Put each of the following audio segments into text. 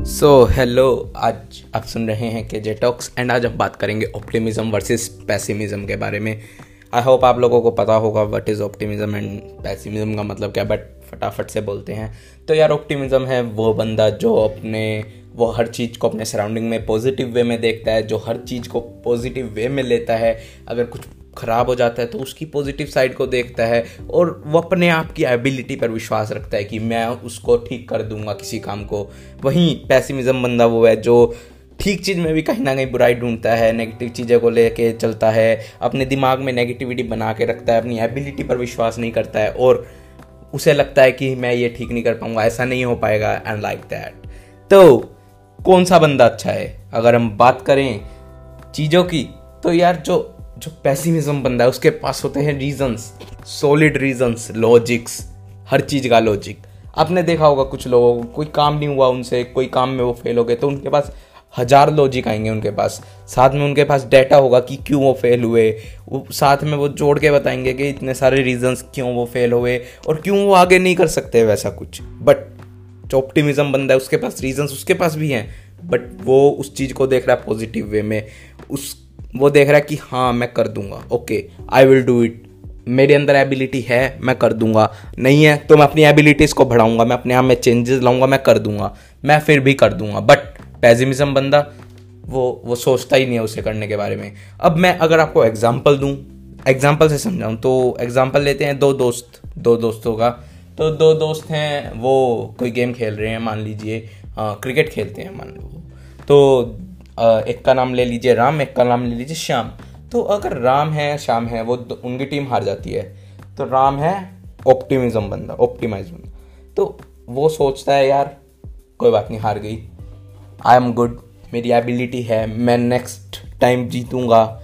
So hello आज आप सुन रहे हैं के जेटॉक्स एंड आज हम बात करेंगे ऑप्टिमिज्म वर्सेस पैसिमिज्म के बारे में। आई होप आप लोगों को पता होगा what is optimism and pessimism का मतलब क्या बट फटाफट से बोलते हैं। तो यार ऑप्टिमिज्म है वो बंदा जो अपने, वो हर चीज़ को अपने सराउंडिंग में पॉजिटिव वे में देखता है, जो हर चीज़ को पॉजिटिव वे में लेता है। अगर कुछ ख़राब हो जाता है तो उसकी पॉजिटिव साइड को देखता है और वो अपने आप की एबिलिटी पर विश्वास रखता है कि मैं उसको ठीक कर दूँगा किसी काम को। वहीं पैसिमिज्म बंदा वो है जो ठीक चीज़ में भी कहीं ना कहीं बुराई ढूंढता है नेगेटिव चीज़ें को लेके चलता है, अपने दिमाग में नेगेटिविटी बना के रखता है, अपनी एबिलिटी पर विश्वास नहीं करता है और उसे लगता है कि मैं ये ठीक नहीं कर पाऊँगा, ऐसा नहीं हो पाएगा एंड लाइक दैट तो कौन सा बंदा अच्छा है? अगर हम बात करें चीज़ों की तो यार जो जो पैसिमिज्म बंदा है, उसके पास होते हैं रीजंस सॉलिड रीजंस लॉजिक्स हर चीज़ का लॉजिक आपने देखा होगा कुछ लोगों को, कोई काम नहीं हुआ उनसे, कोई काम में वो फेल हो गए तो उनके पास हज़ार लॉजिक आएँगे उनके पास. साथ में उनके पास डेटा होगा कि क्यों वो फेल हुए. वो साथ में वो जोड़ के बताएँगे कि इतने सारे रीजंस क्यों वो फेल हुए और क्यों वो आगे नहीं कर सकते वैसा कुछ. बट जो ऑप्टिमिज्म बंदा है, उसके पास रीजंस उसके पास भी हैं बट वो उस चीज़ को देख रहा है पॉजिटिव वे में. उस वो देख रहा है कि हाँ मैं कर दूँगा। Okay I will do it मेरे अंदर एबिलिटी है, मैं कर दूँगा। नहीं है तो मैं अपनी एबिलिटीज़ को बढ़ाऊँगा। मैं अपने आप में चेंजेस लाऊँगा, मैं कर दूँगा। मैं फिर भी कर दूँगा। बट पैजिमिज्म बंदा, वो वो सोचता ही नहीं है उसे करने के बारे में। अब मैं अगर आपको एग्ज़ाम्पल दूँ एग्ज़ाम्पल से समझाऊँ तो एग्ज़ाम्पल लेते हैं दो दोस्त, दो दोस्तों का। तो दो दोस्त हैं, वो कोई गेम खेल रहे हैं, मान लीजिए। क्रिकेट खेलते हैं, मान लो। तो एक का नाम ले लीजिए राम, एक का नाम ले लीजिए श्याम। तो अगर राम है, श्याम है, वो उनकी टीम हार जाती है। तो राम है ऑप्टिमिज्म बंदा ऑप्टिमाइज बंदा। तो वो सोचता है, यार, कोई बात नहीं, हार गई। आई एम गुड मेरी एबिलिटी है, मैं नेक्स्ट टाइम जीतूँगा।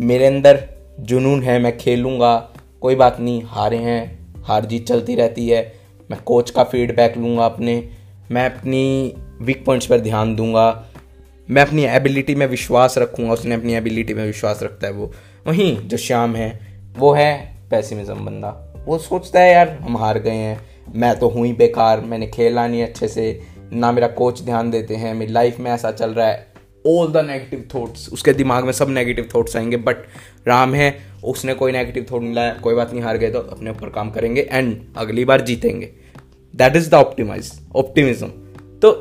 मेरे अंदर जुनून है, मैं खेलूँगा। कोई बात नहीं, हारे हैं, हार जीत चलती रहती है। मैं कोच का फीडबैक लूँगा अपने। मैं अपनी वीक पॉइंट्स पर ध्यान दूँगा। मैं अपनी एबिलिटी में विश्वास रखूँगा, उसने अपनी एबिलिटी में विश्वास रखता है वो। वहीं जो श्याम है, वो है पैसिमिज्म बंदा। वो सोचता है, यार, हम हार गए हैं। मैं तो हूँ ही बेकार। मैंने खेला नहीं अच्छे से। ना मेरा कोच ध्यान देते हैं। मेरी लाइफ में ऐसा चल रहा है। ऑल द नेगेटिव थॉट्स उसके दिमाग में सब नेगेटिव थॉट्स आएँगे बट राम है, उसने कोई नेगेटिव थॉट नहीं लाया। कोई बात नहीं, हार गए तो अपने ऊपर काम करेंगे एंड अगली बार जीतेंगे। That is the optimize optimism तो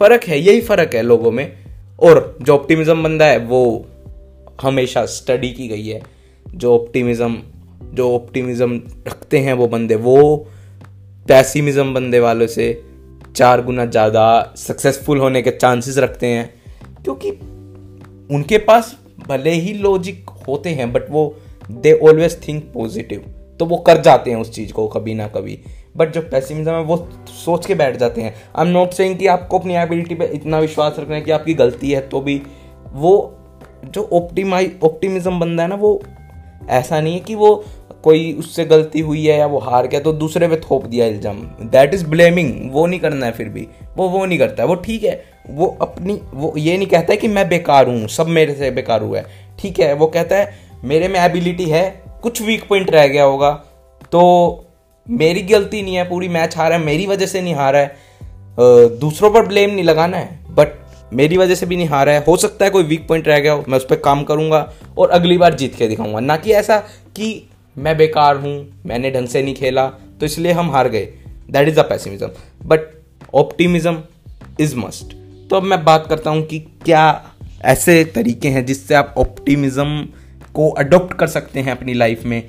फ़र्क है, यही फ़र्क है लोगों में और जो ऑप्टिमिज्म बंदा है, वो हमेशा स्टडी की गई है। जो ऑप्टिमिज्म जो ऑप्टिमिज्म रखते हैं वो बंदे, वो पैसिमिज्म बंदे वालों से चार गुना ज़्यादा सक्सेसफुल होने के चांसेस रखते हैं। क्योंकि उनके पास भले ही लॉजिक होते हैं बट वो दे ऑलवेज थिंक पॉजिटिव तो वो कर जाते हैं उस चीज़ को कभी ना कभी। बट जो पैसिमिज्म है, वो सोच के बैठ जाते हैं। आई एम नॉट सेइंग कि आपको अपनी एबिलिटी पे इतना विश्वास रखना है कि आपकी गलती है तो भी। वो जो ऑप्टिमाइज ऑप्टिमिज्म बनता है ना, वो ऐसा नहीं है कि वो कोई उससे गलती हुई है या वो हार गया तो दूसरे पे थोप दिया इल्ज़ाम। दैट इज़ ब्लेमिंग वो नहीं करना है फिर भी। वो वो नहीं करता है। वो ठीक है। वो अपनी, वो ये नहीं कहता है कि मैं बेकार हूँ, सब मेरे से बेकार हुआ है। ठीक है, वो कहता है, मेरे में एबिलिटी है, कुछ वीक पॉइंट रह गया होगा तो मेरी गलती नहीं है, पूरी मैच हारा है, मेरी वजह से नहीं हारा है। दूसरों पर ब्लेम नहीं लगाना है बट मेरी वजह से भी नहीं हारा है। हो सकता है कोई वीक पॉइंट रह गया हो, मैं उस पर काम करूँगा और अगली बार जीत के दिखाऊँगा। ना कि ऐसा कि मैं बेकार हूँ, मैंने ढंग से नहीं खेला तो इसलिए हम हार गए। That is a pessimism but optimism is must तो अब मैं बात करता हूँ कि क्या ऐसे तरीके हैं जिससे आप ऑप्टिमिज्म को अडोप्ट कर सकते हैं अपनी लाइफ में।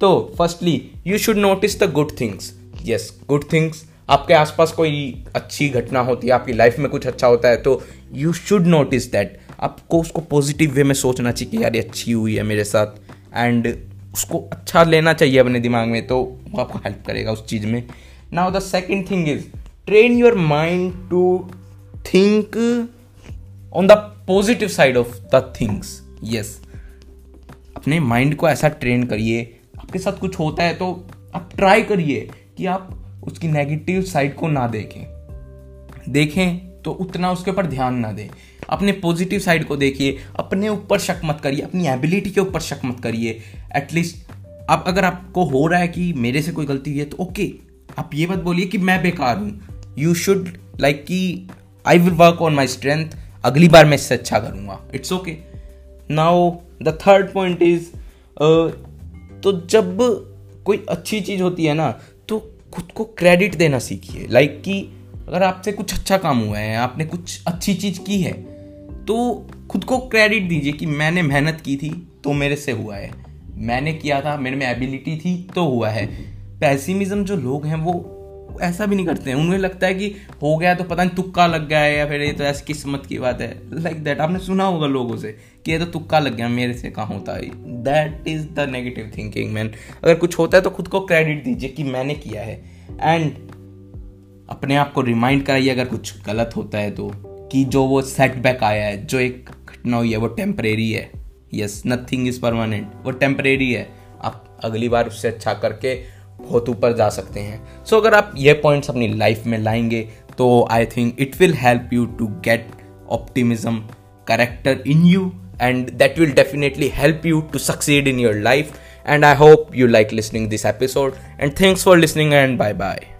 तो firstly you should notice the good things yes good things आपके आसपास कोई अच्छी घटना होती है, आपकी लाइफ में कुछ अच्छा होता है तो यू शुड नोटिस दैट आपको उसको पॉजिटिव वे में सोचना चाहिए कि यार, ये अच्छी हुई है मेरे साथ एंड उसको अच्छा लेना चाहिए अपने दिमाग में तो वो आपको हेल्प करेगा उस चीज़ में. Now the second thing is train your mind to think on the positive side of the things yes अपने माइंड को ऐसा ट्रेन करिए आपके साथ कुछ होता है तो आप ट्राई करिए कि आप उसकी नेगेटिव साइड को ना देखें। देखें तो उतना उसके ऊपर ध्यान ना दें। अपने पॉजिटिव साइड को देखिए, अपने ऊपर शक मत करिए, अपनी एबिलिटी के ऊपर शक मत करिए। एटलीस्ट आप, अगर आपको हो रहा है कि मेरे से कोई गलती हुई है तो ओके आप ये मत बोलिए कि मैं बेकार हूँ। यू शुड लाइक कि I will work on my strength अगली बार मैं इससे अच्छा करूँगा। It's okay now the third point is तो जब कोई अच्छी चीज़ होती है ना तो खुद को क्रेडिट देना सीखिए। लाइक कि अगर आपसे कुछ अच्छा काम हुआ है, आपने कुछ अच्छी चीज़ की है तो खुद को क्रेडिट दीजिए कि मैंने मेहनत की थी तो मेरे से हुआ है। मैंने किया था, मेरे में एबिलिटी थी तो हुआ है। पैसिमिज्म जो लोग हैं, वो ऐसा भी नहीं करते हैं। उन्हें लगता है कि हो गया तो पता नहीं तुक्का लग गया है या फिर ये तो ऐसी किस्मत की बात है। लाइक like दैट आपने सुना होगा लोगों से कि ये तो तुक्का लग गया, मेरे से कहाँ होता है? That is the negative thinking man अगर कुछ होता है तो खुद को क्रेडिट दीजिए कि मैंने किया है। एंड अपने आप को रिमाइंड कराइए अगर कुछ गलत होता है तो कि जो वो सेटबैक आया है, जो एक घटना हुई है, वो टेम्परेरी है। यस नथिंग इज़ परमानेंट वो टेम्परेरी है। आप अगली बार उससे अच्छा करके बहुत ऊपर जा सकते हैं। सो so, अगर आप ये पॉइंट्स अपनी लाइफ में लाएँगे तो I think it will help you to get optimism character in you and that will definitely help you to succeed in your life and I hope you like listening this episode and thanks for listening and bye bye